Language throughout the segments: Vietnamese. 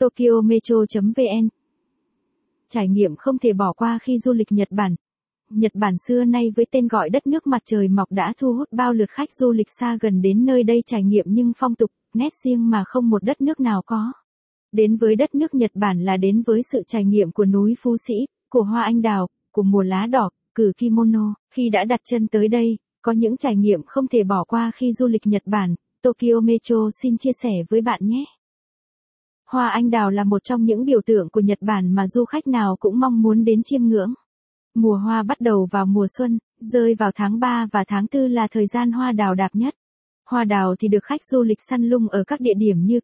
Tokyo Metro.vn Trải nghiệm không thể bỏ qua khi du lịch Nhật Bản. Nhật Bản xưa nay với tên gọi đất nước mặt trời mọc đã thu hút bao lượt khách du lịch xa gần đến nơi đây trải nghiệm nhưng phong tục, nét riêng mà không một đất nước nào có. Đến với đất nước Nhật Bản là đến với sự trải nghiệm của núi Phú Sĩ, của hoa anh đào, của mùa lá đỏ, cử kimono. Khi đã đặt chân tới đây, có những trải nghiệm không thể bỏ qua khi du lịch Nhật Bản. Tokyo Metro xin chia sẻ với bạn nhé. Hoa anh đào là một trong những biểu tượng của Nhật Bản mà du khách nào cũng mong muốn đến chiêm ngưỡng. Mùa hoa bắt đầu vào mùa xuân, rơi vào tháng 3 và tháng 4 là thời gian hoa đào đạp nhất. Hoa đào thì được khách du lịch săn lung ở các địa điểm như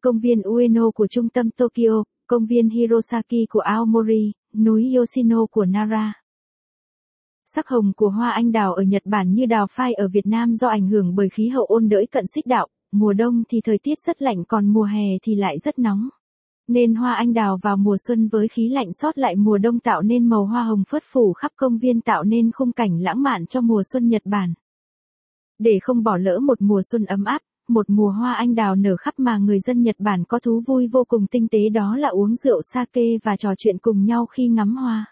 công viên Ueno của trung tâm Tokyo, công viên Hirosaki của Aomori, núi Yoshino của Nara. Sắc hồng của hoa anh đào ở Nhật Bản như đào phai ở Việt Nam do ảnh hưởng bởi khí hậu ôn đới cận xích đạo, mùa đông thì thời tiết rất lạnh còn mùa hè thì lại rất nóng. Nên hoa anh đào vào mùa xuân với khí lạnh sót lại mùa đông tạo nên màu hoa hồng phớt phủ khắp công viên tạo nên khung cảnh lãng mạn cho mùa xuân Nhật Bản. Để không bỏ lỡ một mùa xuân ấm áp, một mùa hoa anh đào nở khắp mà người dân Nhật Bản có thú vui vô cùng tinh tế đó là uống rượu sake và trò chuyện cùng nhau khi ngắm hoa.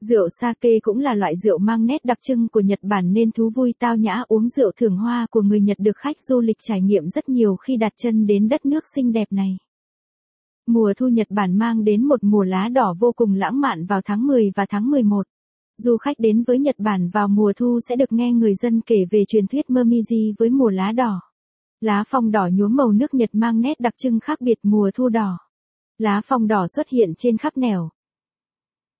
Rượu sake cũng là loại rượu mang nét đặc trưng của Nhật Bản nên thú vui tao nhã uống rượu thưởng hoa của người Nhật được khách du lịch trải nghiệm rất nhiều khi đặt chân đến đất nước xinh đẹp này. Mùa thu Nhật Bản mang đến một mùa lá đỏ vô cùng lãng mạn vào tháng 10 và tháng 11. Du khách đến với Nhật Bản vào mùa thu sẽ được nghe người dân kể về truyền thuyết Momiji với mùa lá đỏ. Lá phong đỏ nhuốm màu nước Nhật mang nét đặc trưng khác biệt mùa thu đỏ. Lá phong đỏ xuất hiện trên khắp nẻo.